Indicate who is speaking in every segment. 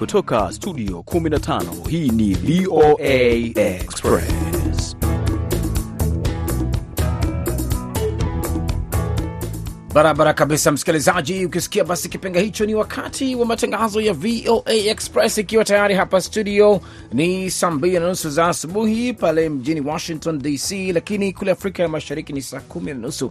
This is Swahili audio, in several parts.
Speaker 1: kutoka studio 15 hii ni VOA Express.
Speaker 2: Barabara kabisa, msikilizaji. Ukisikia basi kipenga hicho, ni wakati wa matangazo ya VOA Express, ikiwa tayari hapa studio ni saa mbili na nusu za asubuhi pale mjini Washington DC, lakini kule Afrika ya Mashariki ni saa kumi na nusu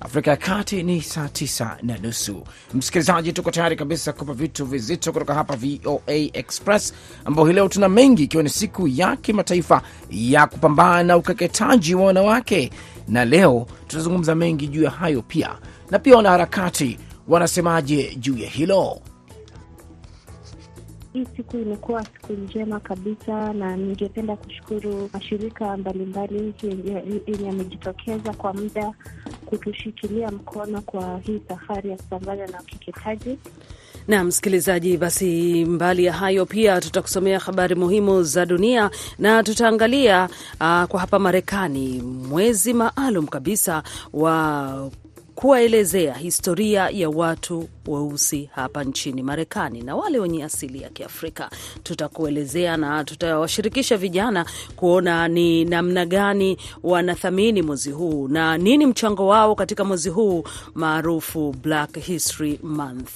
Speaker 2: Afrika ya Kati ni saa tisa na nusu. Msikilizaji, tuko tayari kabisa kupa vitu vizito kutoka hapa VOA Express, ambao hii leo tuna mengi, ikiwa ni siku ya kimataifa ya kupambana na ukeketaji wa wanawake, na leo tutazungumza mengi juu ya hayo pia, na pia wanaharakati wanasemaje juu ya hilo.
Speaker 3: Hii siku imekuwa siku njema kabisa, na ningependa kushukuru mashirika mbalimbali yenye yamejitokeza kwa muda kutushikilia mkono kwa hii safari ya kupambana na ukeketaji.
Speaker 4: Na msikilizaji, basi mbali ya hayo pia tutakusomea habari muhimu za dunia na tutaangalia uh, kwa hapa Marekani mwezi maalum kabisa wa kuwaelezea historia ya watu weusi hapa nchini Marekani na wale wenye asili ya Kiafrika. Tutakuelezea na tutawashirikisha vijana kuona ni namna gani wanathamini mwezi huu na nini mchango wao katika mwezi huu maarufu Black History Month.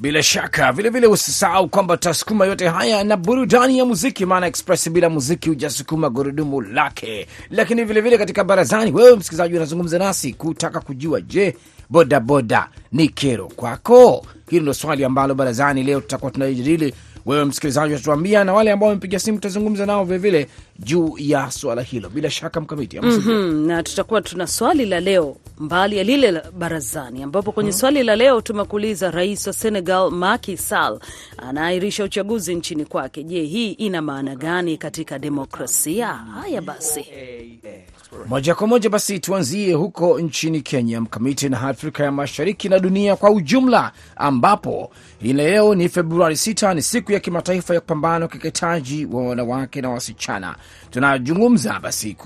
Speaker 2: Bila shaka vilevile, usisahau kwamba tutasukuma yote haya na burudani ya muziki, maana Express bila muziki hujasukuma gurudumu lake. Lakini vilevile vile katika barazani, wewe msikilizaji unazungumza nasi kutaka kujua, je, bodaboda ni kero kwako? Hili ndo swali ambalo barazani leo tutakuwa tunajadili Wewe msikilizaji utatuambia, na wale ambao wamepiga simu tutazungumza nao vilevile juu ya swala hilo. Bila shaka mkamiti
Speaker 4: mm -hmm. na tutakuwa tuna swali la leo mbali ya lile la barazani, ambapo kwenye mm -hmm. swali la leo tumekuuliza, rais wa Senegal Macky Sall anaahirisha uchaguzi nchini kwake. Je, hii ina maana gani katika demokrasia? Haya basi
Speaker 2: moja kwa moja basi tuanzie huko nchini Kenya, mkamiti na Afrika ya Mashariki na dunia kwa ujumla, ambapo hii leo ni Februari 6 ni siku ya kimataifa ya kupambana ukeketaji wa wanawake na wasichana. Tunazungumza basi,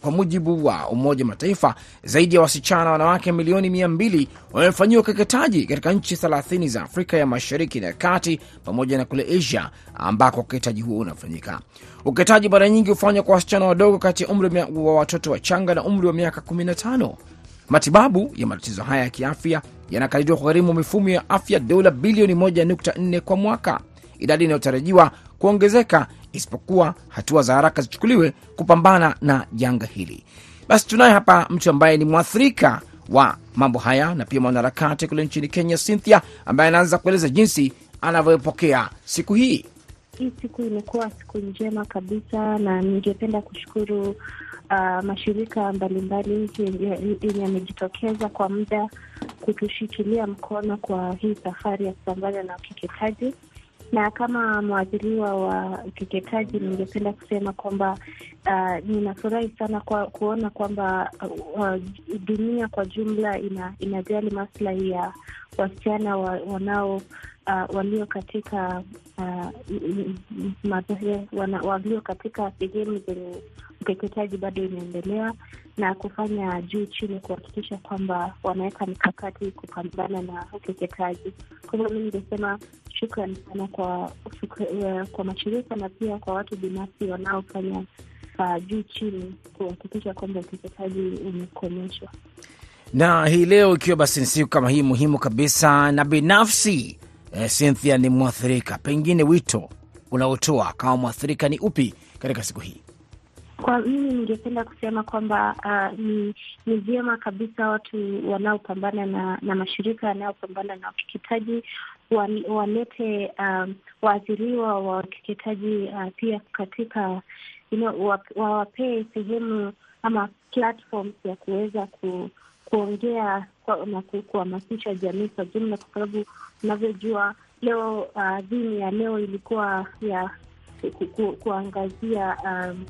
Speaker 2: kwa mujibu wa Umoja Mataifa, zaidi ya wasichana wanawake milioni mia mbili wamefanyiwa ukeketaji katika nchi 30 za Afrika ya Mashariki na Kati pamoja na kule Asia ambako ukeketaji huo unafanyika. Ukeketaji mara nyingi hufanywa kwa wasichana wadogo kati ya umri wa watoto wachanga na umri wa miaka 15. Matibabu ya matatizo haya ya kiafya yanakadiriwa kugharimu mifumo ya afya dola bilioni 1.4 kwa mwaka, idadi inayotarajiwa kuongezeka isipokuwa hatua za haraka zichukuliwe kupambana na janga hili. Basi tunaye hapa mtu ambaye ni mwathirika wa mambo haya na pia mwanaharakati kule nchini Kenya, Cynthia, ambaye anaanza kueleza jinsi anavyopokea siku hii.
Speaker 3: Hii siku imekuwa siku njema kabisa, na ningependa kushukuru uh, mashirika mbalimbali yenye yamejitokeza kwa muda kutushikilia mkono kwa hii safari ya kupambana na ukeketaji na kama mwathiriwa wa ukeketaji ningependa kusema kwamba uh, ninafurahi sana kwa kuona kwamba uh, dunia kwa jumla ina, inajali maslahi ya wasichana wa, wanao uh, walio katika uh, wana, walio katika sehemu zenye ukeketaji bado inaendelea na kufanya juu chini kuhakikisha kwamba wanaweka mikakati kupambana na ukeketaji. Kwa hivyo mi ningesema shukran sana kwa kwa mashirika na pia kwa watu binafsi wanaofanya uh, juu chini kuhakikisha kwamba ukeketaji umekomeshwa.
Speaker 2: Na hii leo ikiwa basi ni siku kama hii muhimu kabisa, na binafsi eh, Cynthia ni mwathirika, pengine wito unaotoa kama mwathirika ni upi katika siku hii?
Speaker 3: Kwa mimi ningependa kusema kwamba uh, ni ni vyema kabisa watu wanaopambana na na mashirika yanayopambana na ukeketaji walete um, waathiriwa wa ukeketaji uh, pia katika you know, wawapee sehemu ama platforms ya kuweza ku, kuongea kwa, na kuhamasisha jamii kwa jumla, kwa sababu unavyojua leo uh, dhini ya leo ilikuwa ya ku, ku, kuangazia um,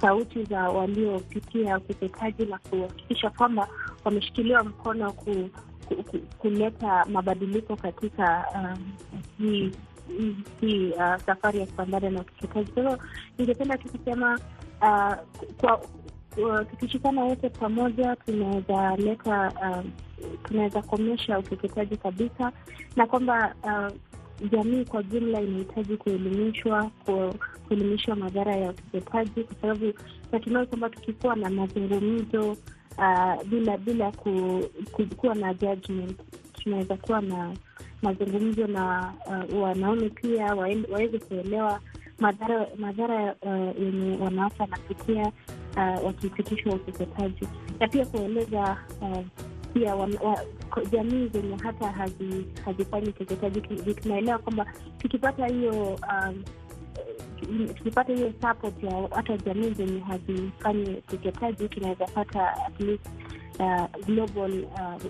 Speaker 3: sauti za waliopitia ukeketaji na kuhakikisha kwamba wameshikiliwa mkono ku, kuleta mabadiliko katika um, hii hii uh, safari ya kupambana na ukeketaji. Kwa hivyo ningependa tu kusema uh, kwa tukishikana wote pamoja tunaweza leta uh, tunaweza komesha ukeketaji kabisa, na kwamba uh, jamii kwa jumla inahitaji kuelimishwa, kuelimishwa madhara ya ukeketaji, kwa sababu natumai kwamba tukikuwa na mazungumzo uh, bila bila ku, ku, kuwa na judgment, tunaweza kuwa na mazungumzo na uh, wanaume pia waweze kuelewa madhara madhara uh, yenye wanawake wanapitia uh, wakifikishwa ukeketaji na pia kueleza uh, pia wa, wa, jamii zenye hata hazifanyi ukeketaji. Tunaelewa kwamba tukipata hiyo um, tukipata hiyo support ya hata jamii zenye hazifanyi ukeketaji tunaweza pata at least uh, global uh,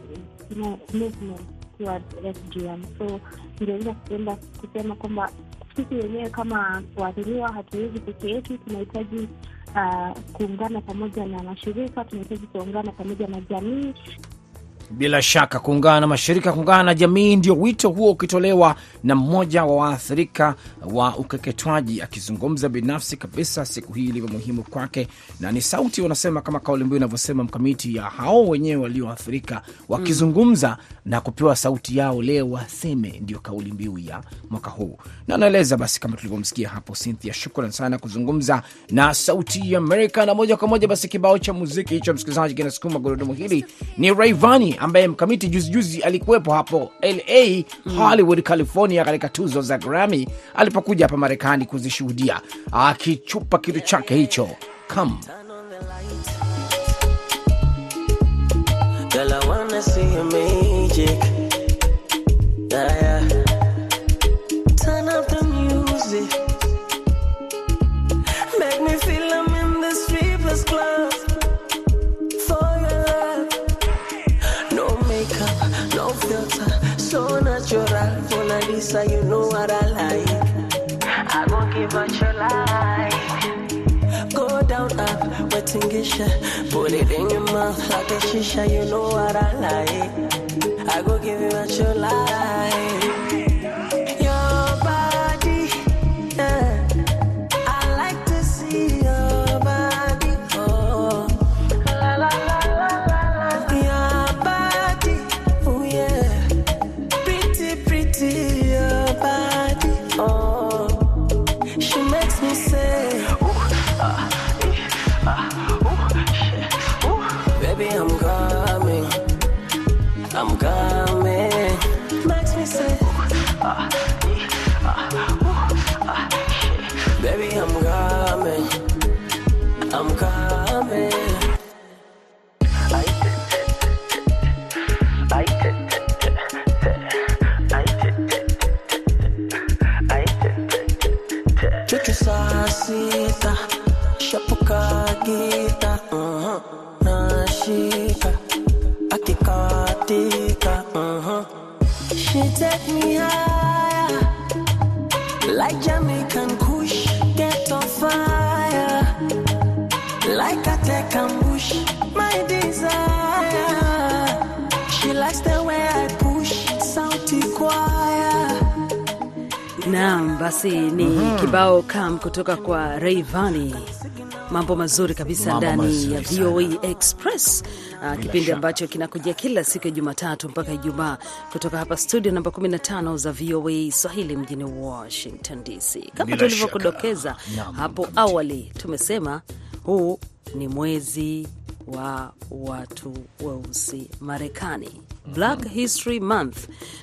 Speaker 3: movement towards SGM. So ningeweza kupenda kusema kwamba sisi wenyewe kama waathiriwa hatuwezi peke yetu, tunahitaji uh, kuungana pamoja na mashirika, tunahitaji kuungana pamoja na jamii
Speaker 2: bila shaka kuungana na mashirika, kuungana na jamii, ndio wito huo ukitolewa na mmoja wa waathirika wa ukeketwaji, akizungumza binafsi kabisa siku hii ilivyo muhimu kwake, na ni sauti, wanasema kama kauli mbiu inavyosema mkamiti, ya hao wenyewe walioathirika wakizungumza mm, na kupewa sauti yao leo waseme, ndio kauli mbiu ya mwaka huu. Na anaeleza basi, kama tulivyomsikia hapo Cynthia, shukran sana kuzungumza na Sauti ya Amerika. Na moja kwa moja basi kibao cha muziki hicho, msikilizaji, kinasukuma gurudumu hili ni Rayvanny ambaye mkamiti juzi juzi alikuwepo hapo LA Hollywood, California, katika tuzo za Grammy alipokuja hapa Marekani kuzishuhudia akichupa kitu chake hicho. Come.
Speaker 5: Up, wetingisha. Put it in your mouth like a shisha, you know what I like. I go give you out your life. A my desire. She likes the way I push sauti choir.
Speaker 4: Naam, basi ni kibao kam kutoka kwa Rayvanny. Mambo mazuri kabisa ndani ya. VOA Express, uh, kipindi ambacho kinakujia kila siku ya Jumatatu mpaka Ijumaa kutoka hapa studio namba 15 za VOA Swahili mjini Washington DC. Kama tulivyokudokeza hapo awali, tumesema huu ni mwezi wa watu weusi Marekani. Black History Month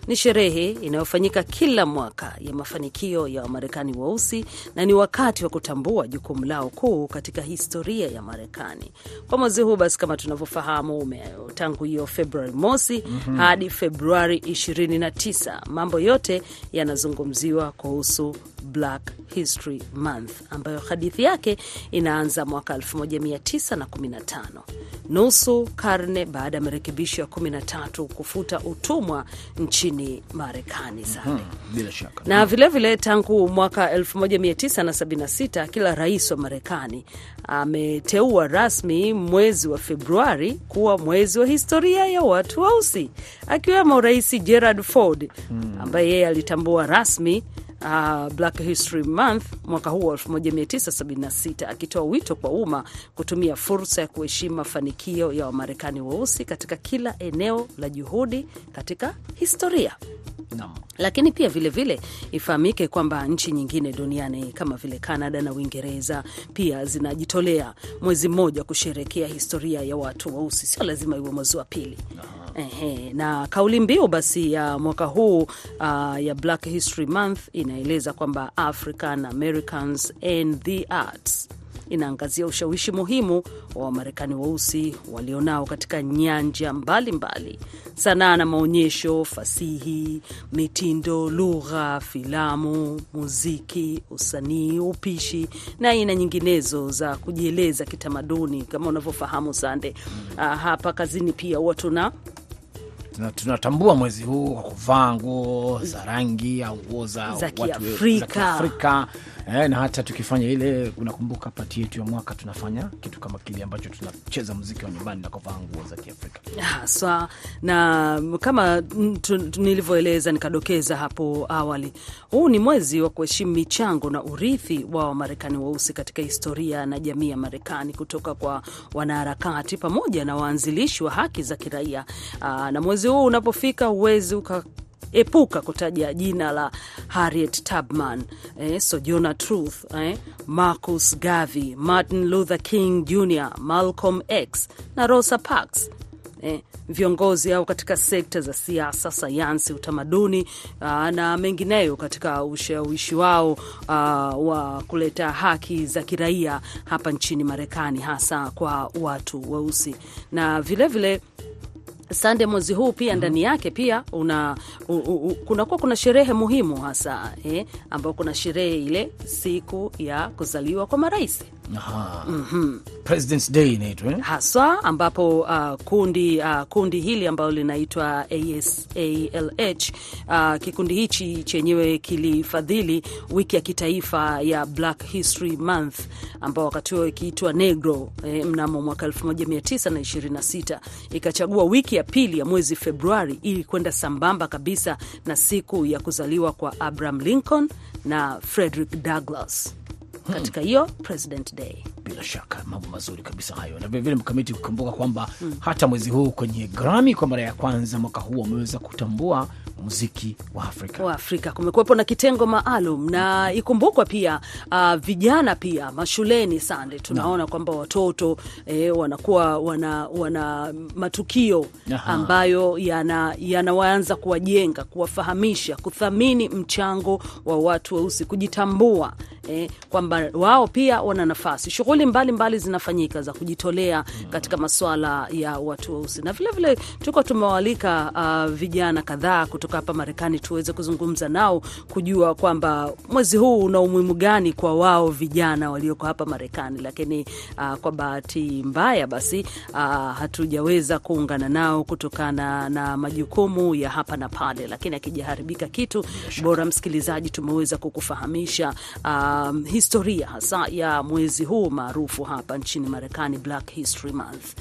Speaker 4: ni sherehe inayofanyika kila mwaka ya mafanikio ya Wamarekani weusi na ni wakati wa kutambua jukumu lao kuu katika historia ya Marekani. Kwa mwezi huu basi, kama tunavyofahamu, tangu hiyo Februari mosi hadi Februari 29, mambo yote yanazungumziwa kuhusu Black History Month ambayo hadithi yake inaanza mwaka 1915 nusu karne baada ya marekebisho ya 13 kufuta utumwa nchini Marekani.
Speaker 2: Bila shaka.
Speaker 4: Na vilevile vile tangu mwaka 1976 kila rais wa Marekani ameteua rasmi mwezi wa Februari kuwa mwezi wa historia ya watu weusi, akiwemo Rais Gerald Ford ambaye yeye alitambua rasmi uh, Black History Month mwaka huu wa 1976 akitoa wito kwa umma kutumia fursa ya kuheshimu mafanikio ya Wamarekani weusi katika kila eneo la juhudi katika historia.
Speaker 2: no.
Speaker 4: lakini pia vilevile ifahamike kwamba nchi nyingine duniani kama vile Canada na Uingereza pia zinajitolea mwezi mmoja kusherekea historia ya watu weusi, sio lazima iwe mwezi wa pili. Ehe, na kauli mbiu basi ya mwaka huu uh, ya Black History Month inaeleza kwamba African Americans and the Arts inaangazia ushawishi muhimu wa Wamarekani weusi walionao katika nyanja mbalimbali: sanaa na maonyesho, fasihi, mitindo, lugha, filamu, muziki, usanii, upishi na aina nyinginezo za kujieleza kitamaduni. Kama unavyofahamu Sande, ah, hapa kazini pia huwa Tuna-
Speaker 2: tunatambua mwezi huu kwa kuvaa nguo za rangi au nguo za
Speaker 4: Za Kiafrika.
Speaker 2: Eh, na hata tukifanya ile, unakumbuka pati yetu ya mwaka tunafanya kitu kama kile ambacho tunacheza muziki wa nyumbani na kuvaa nguo za Kiafrika.
Speaker 4: haswa na kama nilivyoeleza nikadokeza hapo awali, huu ni mwezi wa kuheshimu michango na urithi wa Wamarekani weusi katika historia na jamii ya Marekani kutoka kwa wanaharakati pamoja na waanzilishi wa haki za kiraia. Na mwezi huu unapofika huwezi uka epuka kutaja jina la Harriet Tubman, eh, Sojourner Truth, eh, Marcus Garvey, Martin Luther King Jr, Malcolm X na Rosa Parks eh, viongozi au katika sekta za siasa, sayansi, utamaduni aa, na mengineyo katika ushawishi wao aa, wa kuleta haki za kiraia hapa nchini Marekani, hasa kwa watu weusi. Na vilevile vile, Sande, mwezi huu pia ndani yake pia una kunakuwa kuna sherehe muhimu hasa eh, ambao kuna sherehe ile siku ya kuzaliwa kwa marais
Speaker 2: Aha. President's Day inaitwa eh?
Speaker 4: haswa ambapo uh, kundi uh, kundi hili ambalo linaitwa ASALH uh, kikundi hichi chenyewe kilifadhili wiki ya kitaifa ya Black History Month ambao wakati huo ikiitwa Negro eh, mnamo mwaka 1926 ikachagua wiki ya pili ya mwezi Februari ili kwenda sambamba kabisa na siku ya kuzaliwa kwa Abraham Lincoln na Frederick Douglass katika hiyo President Day.
Speaker 2: Bila shaka mambo mazuri kabisa hayo, na vilevile mkamiti kukumbuka kwamba hata mwezi huu kwenye Grammy kwa mara ya kwanza mwaka huu wameweza kutambua muziki wa Afrika.
Speaker 4: wa Afrika. Kumekuwepo na kitengo maalum na ikumbukwa pia uh, vijana pia mashuleni sande. Tunaona kwamba watoto eh, wanakuwa wana, wana matukio
Speaker 2: Aha.
Speaker 4: ambayo yana- kuwajenga kuwafahamisha kuthamini mchango wa watu weusi kujitambua eh, kwamba wao pia wana nafasi shughuli mbalimbali zinafanyika za kujitolea katika masuala ya watu weusi. Na vilevile tuko tumewalika uh, vijana kadhaa kutoka hapa Marekani tuweze kuzungumza nao kujua kwamba mwezi huu una umuhimu gani kwa wao vijana walioko hapa Marekani, lakini uh, kwa bahati mbaya basi uh, hatujaweza kuungana nao kutokana na majukumu ya hapa na pale, lakini akijaharibika kitu bora, msikilizaji, tumeweza kukufahamisha uh, historia hasa ya mwezi huu maarufu hapa nchini Marekani, Black History Month.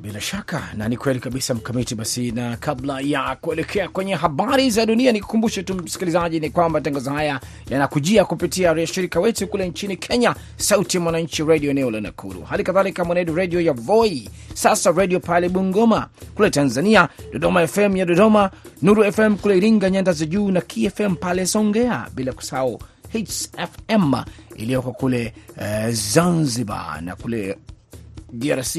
Speaker 2: Bila shaka na ni kweli kabisa mkamiti. Basi, na kabla ya kuelekea kwenye habari za dunia, nikukumbushe tu msikilizaji ni kwamba matangazo haya yanakujia kupitia washirika wetu kule nchini Kenya, Sauti ya Mwananchi Radio eneo la Nakuru, hali kadhalika Mwenedu Radio ya Voi, sasa radio pale Bungoma, kule Tanzania Dodoma FM ya Dodoma, Nuru FM kule Iringa nyanda za juu, na KFM pale Songea, bila kusahau Hits FM iliyoko kule uh, Zanzibar na kule DRC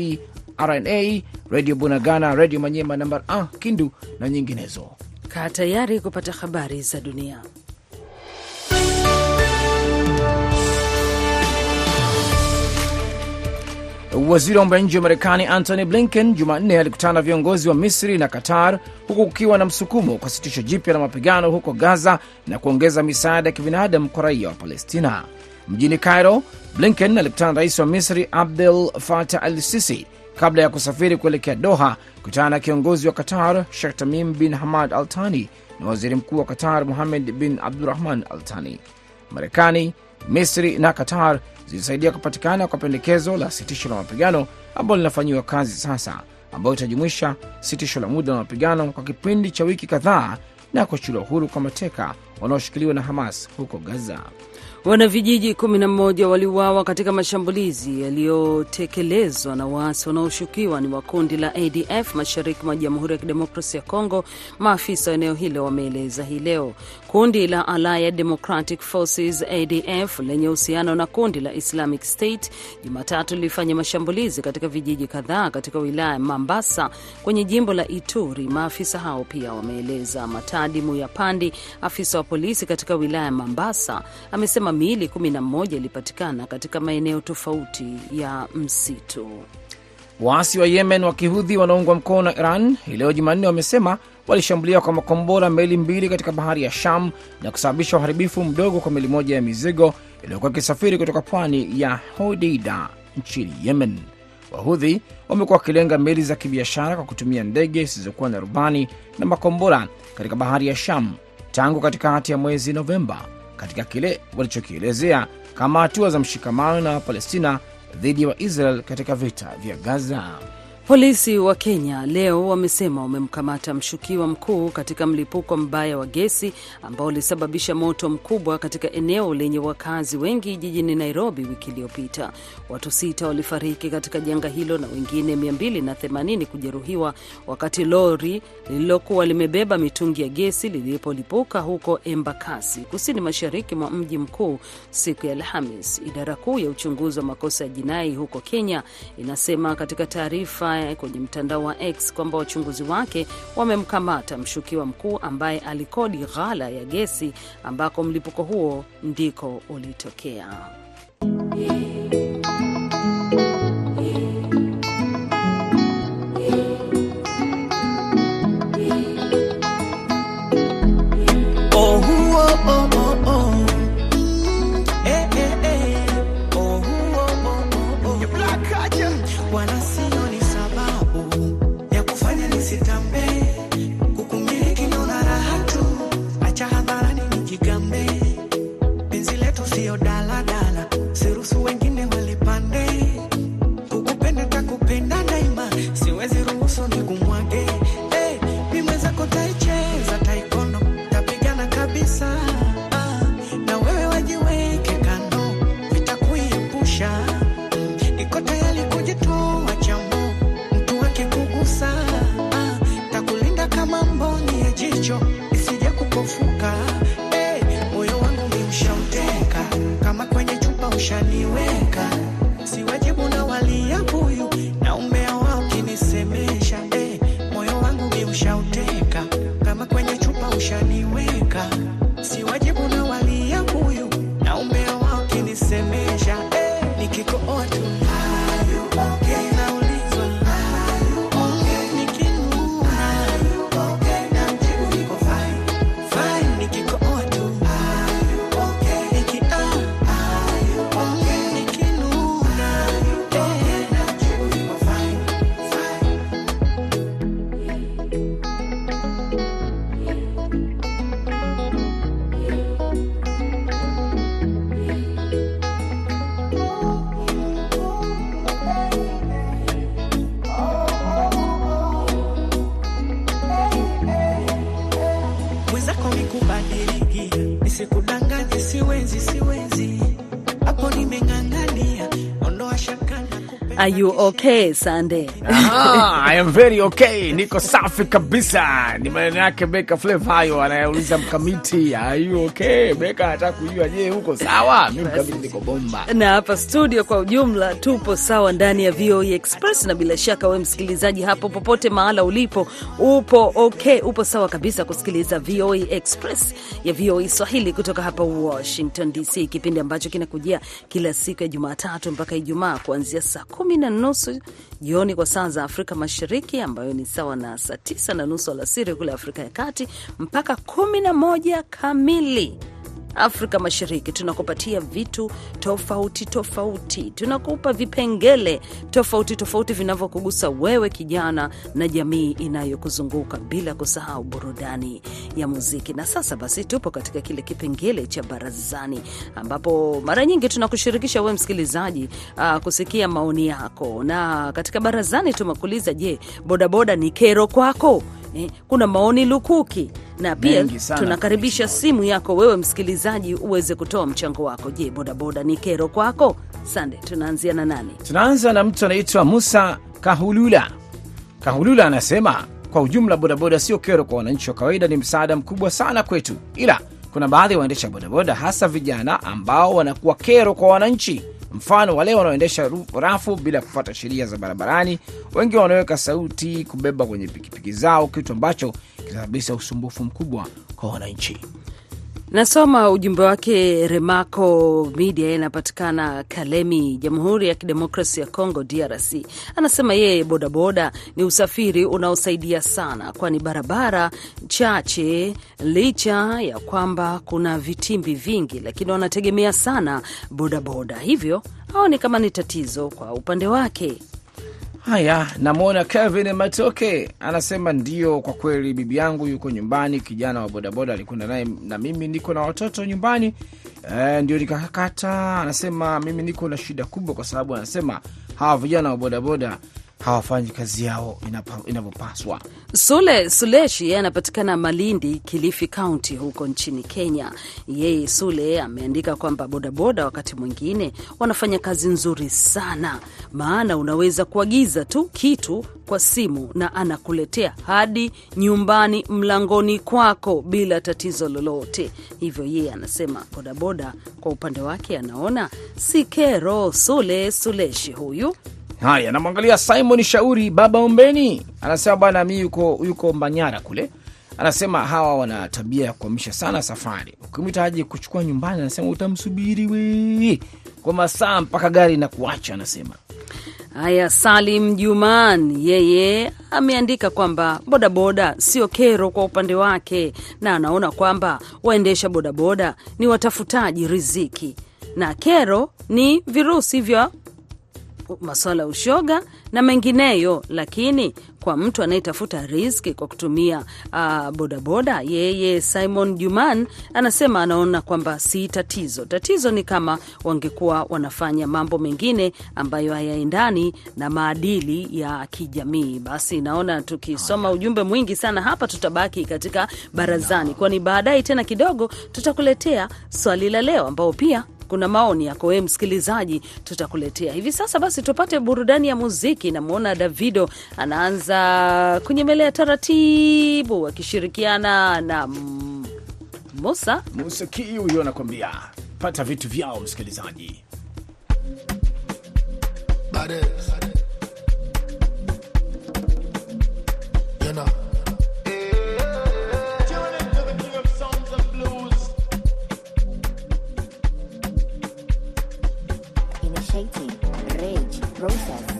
Speaker 2: RNA Radio Bunagana, Radio Manyema namba ah, Kindu na nyinginezo.
Speaker 4: Kaa tayari kupata habari za dunia.
Speaker 2: Waziri wa mambo ya nje wa Marekani Antony Blinken Jumanne alikutana na viongozi wa Misri na Qatar, huku kukiwa na msukumo kwa sitisho jipya la mapigano huko Gaza na kuongeza misaada ya kibinadamu kwa raia wa Palestina. Mjini Cairo, Blinken alikutana na rais wa Misri Abdel Fattah al Sisi kabla ya kusafiri kuelekea Doha kutana na kiongozi wa Qatar Sheikh Tamim bin Hamad Al Thani na waziri mkuu wa Qatar Muhamed bin Abdurahman Al Thani. Marekani, Misri na Qatar zilisaidia kupatikana kwa pendekezo la sitisho la mapigano ambalo linafanyiwa kazi sasa, ambayo itajumuisha sitisho la muda la mapigano kwa kipindi cha wiki kadhaa na kuachiliwa huru kwa mateka wanaoshikiliwa na Hamas huko Gaza.
Speaker 4: Wanavijiji 11 waliuawa katika mashambulizi yaliyotekelezwa na waasi wanaoshukiwa ni wa kundi la ADF mashariki mwa Jamhuri ya Kidemokrasia ya Kongo, maafisa wa eneo hilo wameeleza hii leo. Kundi la Allied Democratic Forces ADF lenye uhusiano na kundi la Islamic State Jumatatu lilifanya mashambulizi katika vijiji kadhaa katika wilaya ya Mambasa kwenye jimbo la Ituri. Maafisa hao pia wameeleza. Matadi Muyapandi, afisa wa polisi katika wilaya ya Mambasa, amesema miili 11 ilipatikana katika maeneo tofauti ya msitu.
Speaker 2: Waasi wa Yemen wa kihudhi wanaungwa mkono na Iran hii leo Jumanne wamesema walishambulia kwa makombora meli mbili katika bahari ya Sham na kusababisha uharibifu mdogo kwa meli moja ya mizigo iliyokuwa ikisafiri kutoka pwani ya Hodeida nchini Yemen. Wahudhi wamekuwa wakilenga meli za kibiashara kwa kutumia ndege zisizokuwa na rubani na makombora katika bahari ya Sham tangu katikati ya mwezi Novemba, katika kile walichokielezea kama hatua za mshikamano na Wapalestina dhidi ya Waisrael katika vita vya Gaza.
Speaker 4: Polisi wa Kenya leo wamesema wamemkamata mshukiwa mkuu katika mlipuko mbaya wa gesi ambao ulisababisha moto mkubwa katika eneo lenye wakazi wengi jijini Nairobi wiki iliyopita. Watu sita walifariki katika janga hilo na wengine 280 kujeruhiwa wakati lori lililokuwa limebeba mitungi ya gesi lilipolipuka huko Embakasi, kusini mashariki mwa mji mkuu siku ya Alhamis. Idara kuu ya uchunguzi wa makosa ya jinai huko Kenya inasema katika taarifa kwenye mtandao wa X kwamba wachunguzi wake wamemkamata mshukiwa mkuu ambaye alikodi ghala ya gesi ambako mlipuko huo ndiko ulitokea.
Speaker 6: Oh,
Speaker 4: Are you okay, Sande?
Speaker 2: Ah, I am very okay, niko safi kabisa. Ni maneno yake Beka Flava hayo, anayeuliza mkamiti, are you okay? Beka anataka kujua, je, huko sawa? Mimi mkamiti niko bomba.
Speaker 4: na hapa studio kwa ujumla tupo sawa ndani ya VOA Express, na bila shaka we msikilizaji hapo popote mahala ulipo upo okay, upo sawa kabisa kusikiliza VOA Express ya VOA Swahili kutoka hapa Washington DC, kipindi ambacho kinakujia kila siku ya Jumatatu mpaka Ijumaa kuanzia saa kumi na nusu jioni kwa saa za Afrika Mashariki, ambayo ni sawa na saa tisa na nusu alasiri kule Afrika ya Kati, mpaka kumi na moja kamili Afrika Mashariki. Tunakupatia vitu tofauti tofauti, tunakupa vipengele tofauti tofauti vinavyokugusa wewe kijana na jamii inayokuzunguka bila kusahau burudani ya muziki. Na sasa basi, tupo katika kile kipengele cha barazani, ambapo mara nyingi tunakushirikisha wewe msikilizaji uh, kusikia maoni yako, na katika barazani tumekuuliza, je, bodaboda ni kero kwako? Eh, kuna maoni lukuki na pia tunakaribisha simu yako wewe msikilizaji uweze kutoa mchango wako. Je, bodaboda ni kero kwako? Sande, tunaanzia na nani?
Speaker 2: Tunaanza na mtu anaitwa Musa Kahulula. Kahulula anasema kwa ujumla, bodaboda sio kero kwa wananchi wa kawaida, ni msaada mkubwa sana kwetu, ila kuna baadhi ya waendesha bodaboda, hasa vijana, ambao wanakuwa kero kwa wananchi. Mfano, wale wanaoendesha rafu bila kufuata sheria za barabarani. Wengi wanaweka sauti kubeba kwenye pikipiki zao, kitu ambacho kinasababisha usumbufu mkubwa kwa wananchi.
Speaker 4: Nasoma ujumbe wake. Remaco Media inapatikana Kalemi, Jamhuri ya Kidemokrasi ya Congo, DRC. Anasema yeye bodaboda ni usafiri unaosaidia sana, kwani barabara chache, licha ya kwamba kuna vitimbi vingi, lakini wanategemea sana bodaboda, hivyo haoni kama ni tatizo kwa upande wake.
Speaker 2: Haya, namwona Kevin Matoke anasema ndio, kwa kweli bibi yangu yuko nyumbani, kijana wa bodaboda alikwenda naye, na mimi niko na watoto nyumbani e, ndio nikakata. Anasema mimi niko na shida kubwa, kwa sababu anasema hawa vijana wa bodaboda hawafanyi kazi yao inavyopaswa.
Speaker 4: Sule Suleshi yeye anapatikana Malindi, Kilifi Kaunti huko nchini Kenya. Yeye Sule ameandika kwamba bodaboda wakati mwingine wanafanya kazi nzuri sana, maana unaweza kuagiza tu kitu kwa simu na anakuletea hadi nyumbani mlangoni kwako bila tatizo lolote. Hivyo yeye anasema bodaboda kwa upande wake anaona si kero. Sule Suleshi huyu
Speaker 2: Haya, namwangalia Simon Shauri baba Ombeni, anasema bwana, mi yuko, yuko Manyara kule. Anasema hawa wana tabia ya kuamisha sana safari. Ukimwita aje kuchukua nyumbani, anasema utamsubiri we kwa masaa mpaka gari na kuacha. Anasema
Speaker 4: Haya, Salim Juman yeye ameandika kwamba bodaboda sio kero kwa upande wake, na anaona kwamba waendesha bodaboda ni watafutaji riziki na kero ni virusi vya masuala ya ushoga na mengineyo, lakini kwa mtu anayetafuta riziki kwa kutumia uh, bodaboda, yeye Simon Juman anasema anaona kwamba si tatizo. Tatizo ni kama wangekuwa wanafanya mambo mengine ambayo hayaendani na maadili ya kijamii. Basi naona tukisoma ujumbe mwingi sana hapa tutabaki katika barazani, kwani baadaye tena kidogo tutakuletea swali la leo ambao pia kuna maoni yako wewe msikilizaji, tutakuletea hivi sasa. Basi tupate burudani ya muziki. Namwona Davido anaanza kunyemelea taratibu akishirikiana na Musa Musa.
Speaker 2: Kii, huyo anakwambia pata vitu vyao, msikilizaji.
Speaker 7: You know.
Speaker 8: Process.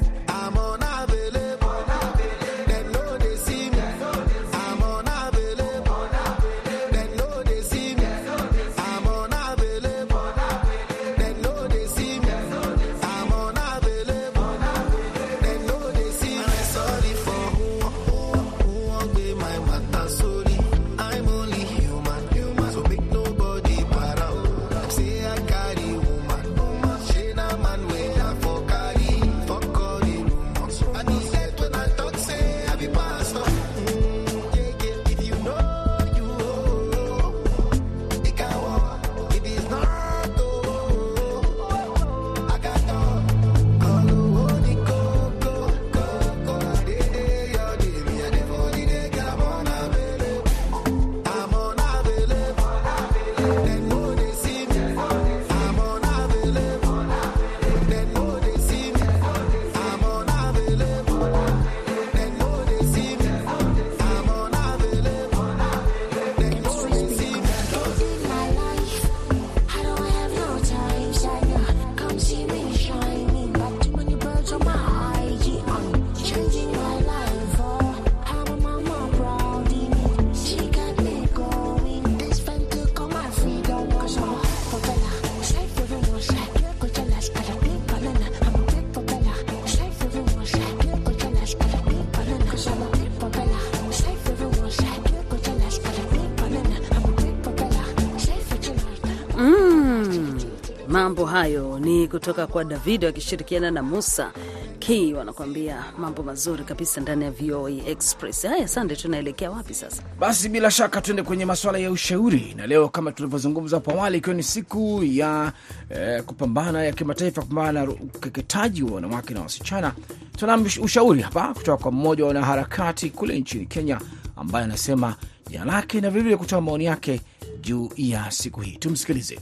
Speaker 4: Hayo ni kutoka kwa Davido akishirikiana na Musa Key wanakuambia mambo mazuri kabisa ndani ya VOA Express. Haya, sande, tunaelekea wapi sasa?
Speaker 2: Basi bila shaka tuende kwenye masuala ya ushauri, na leo kama tulivyozungumza hapo awali, ikiwa ni siku ya eh, kupambana ya kimataifa kupambana na ukeketaji wa wanawake na wasichana, tuna ushauri hapa kutoka kwa mmoja wa wanaharakati kule nchini Kenya ambaye anasema jina lake na vilevile kutoa maoni yake juu ya siku hii. Tumsikilize.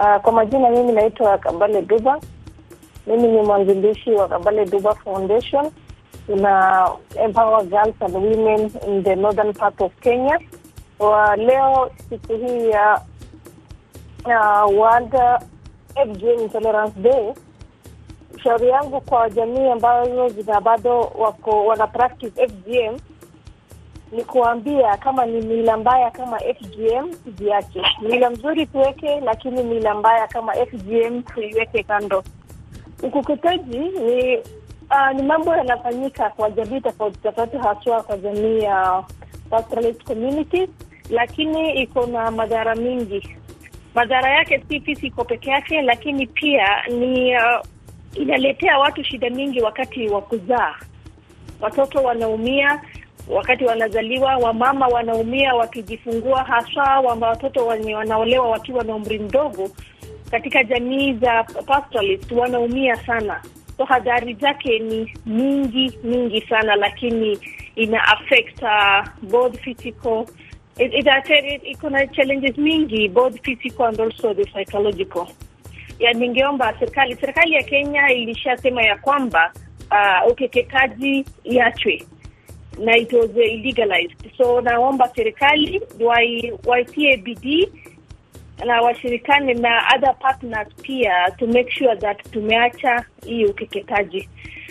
Speaker 9: Uh, kwa majina mimi naitwa Kambale Duba. Mimi ni mwanzilishi wa Kambale Duba Foundation. Tuna empower girls and women in the northern part of Kenya. Wa leo siku hii ya uh, World FGM Intolerance Day, shauri yangu kwa jamii ambazo zina bado wako wana practice FGM ni kuambia kama ni mila mbaya kama FGM tuziache. Mila mzuri tuweke, lakini mila mbaya kama FGM tuiweke kando. Ukeketaji ni uh, ni mambo yanafanyika kwa jamii tofauti tofauti, haswa kwa jamii ya pastoralist communities, lakini iko na madhara mingi. Madhara yake si fisiko peke yake, lakini pia ni uh, inaletea watu shida mingi wakati wa kuzaa. Watoto wanaumia wakati wanazaliwa, wamama wanaumia wakijifungua, haswa wama watoto wenye wanaolewa wakiwa na umri mdogo. Katika jamii za pastoralist wanaumia sana, so hadhari zake ni nyingi nyingi sana, lakini ina affect uh, both physical iko na challenges mingi both physical and also the psychological. Ya, ningeomba serikali serikali ya Kenya ilishasema ya kwamba uh, ukeketaji iachwe na it was uh, illegalized. So naomba serikali waitie bidii na washirikane na other partners pia to make sure that tumeacha hii ukeketaji.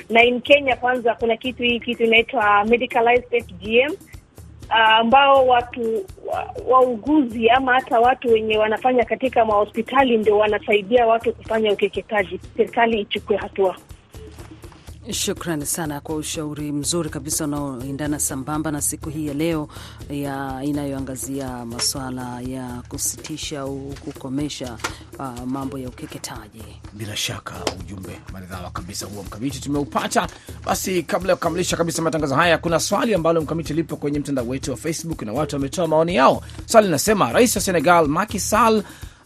Speaker 9: Na in Kenya kwanza kuna kitu hii kitu inaitwa medicalized FGM ambao watu wa- wauguzi ama hata watu wenye wanafanya katika mahospitali ndio wanasaidia watu kufanya ukeketaji. Serikali ichukue hatua.
Speaker 4: Shukrani sana kwa ushauri mzuri kabisa unaoendana sambamba na siku hii ya leo ya inayoangazia masuala ya kusitisha au kukomesha uh, mambo ya ukeketaji.
Speaker 2: Bila shaka ujumbe maridhawa kabisa huo mkamiti tumeupata. Basi kabla ya kukamilisha kabisa matangazo haya, kuna swali ambalo mkamiti lipo kwenye mtandao wetu wa Facebook na watu wametoa maoni yao. Swali linasema rais wa Senegal Macky Sall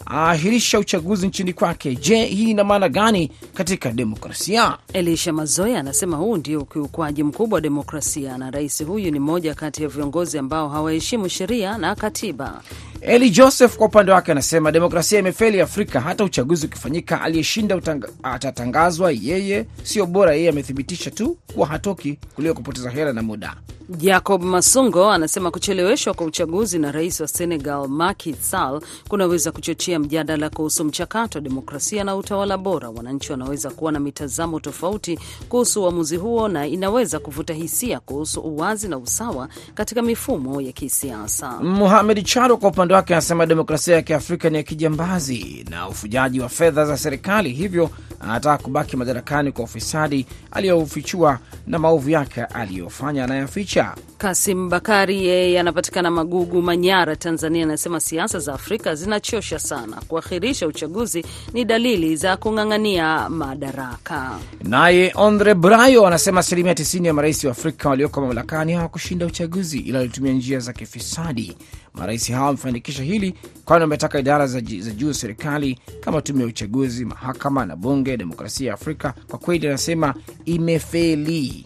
Speaker 2: aahirisha uchaguzi nchini kwake. Je, hii ina maana gani katika demokrasia?
Speaker 4: Elisha Mazoya anasema huu ndio ukiukwaji mkubwa wa demokrasia, na rais huyu ni mmoja kati ya viongozi ambao hawaheshimu sheria na katiba.
Speaker 2: Eli Joseph kwa upande wake anasema demokrasia imefeli Afrika. Hata uchaguzi ukifanyika, aliyeshinda atatangazwa yeye, sio bora yeye amethibitisha tu kuwa hatoki kuliko kupoteza hela na muda.
Speaker 4: Jacob Masungo anasema kucheleweshwa kwa uchaguzi na rais wa Senegal Macky Sall kunaweza kuchochea mjadala kuhusu mchakato wa demokrasia na utawala bora. Wananchi wanaweza kuwa na mitazamo tofauti kuhusu uamuzi huo, na inaweza kuvuta hisia kuhusu uwazi na usawa katika mifumo ya kisiasa.
Speaker 2: Muhamed Charo kwa upande wake anasema demokrasia ya kiafrika ni ya kijambazi na ufujaji wa fedha za serikali, hivyo anataka kubaki madarakani kwa ufisadi aliyoufichua na maovu yake aliyofanya anayaficha.
Speaker 4: Kasim Bakari yeye anapatikana Magugu, Manyara, Tanzania, anasema siasa za Afrika zinachosha sana. Kuahirisha uchaguzi ni dalili za kung'ang'ania madaraka.
Speaker 2: Naye Andre Brayo anasema asilimia 90 ya marais wa Afrika walioko mamlakani hawakushinda uchaguzi, ila walitumia njia za kifisadi. Marais hawa wamefanikisha hili, kwani wametaka idara za, za juu za serikali kama tume ya uchaguzi, mahakama na bunge. Demokrasia ya Afrika kwa kweli, anasema imefeli.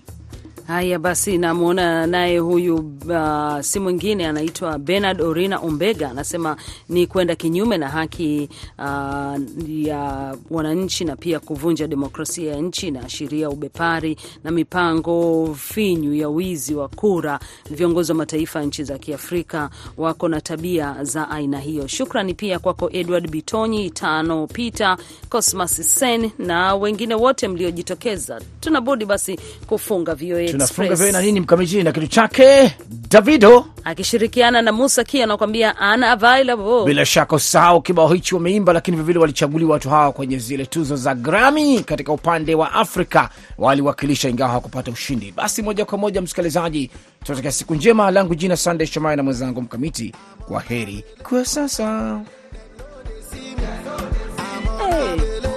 Speaker 4: Haya basi, namwona naye huyu uh, si mwingine anaitwa Bernard Orina Umbega, anasema ni kwenda kinyume na haki uh, ya wananchi na pia kuvunja demokrasia ya nchi, inaashiria ubepari na mipango finyu ya wizi wa kura. Viongozi wa mataifa ya nchi za Kiafrika wako na tabia za aina hiyo. Shukrani pia kwako Edward Bitonyi, Tano Peter, Cosmas Sen na wengine wote mliojitokeza. Tuna budi basi kufunga VOA
Speaker 2: tunafunga vile na nini mkamiti na kitu chake Davido
Speaker 4: akishirikiana na Musa Kia anakuambia unavailable.
Speaker 2: Bila shaka usahau kibao hichi wameimba, lakini vivile walichaguliwa watu hawa kwenye zile tuzo za Grammy katika upande wa Afrika waliwakilisha, ingawa hawakupata ushindi. Basi moja kwa moja, msikilizaji, tunatakia siku njema. Langu jina Sunday shomari na mwenzangu Mkamiti, kwa heri kwa sasa hey.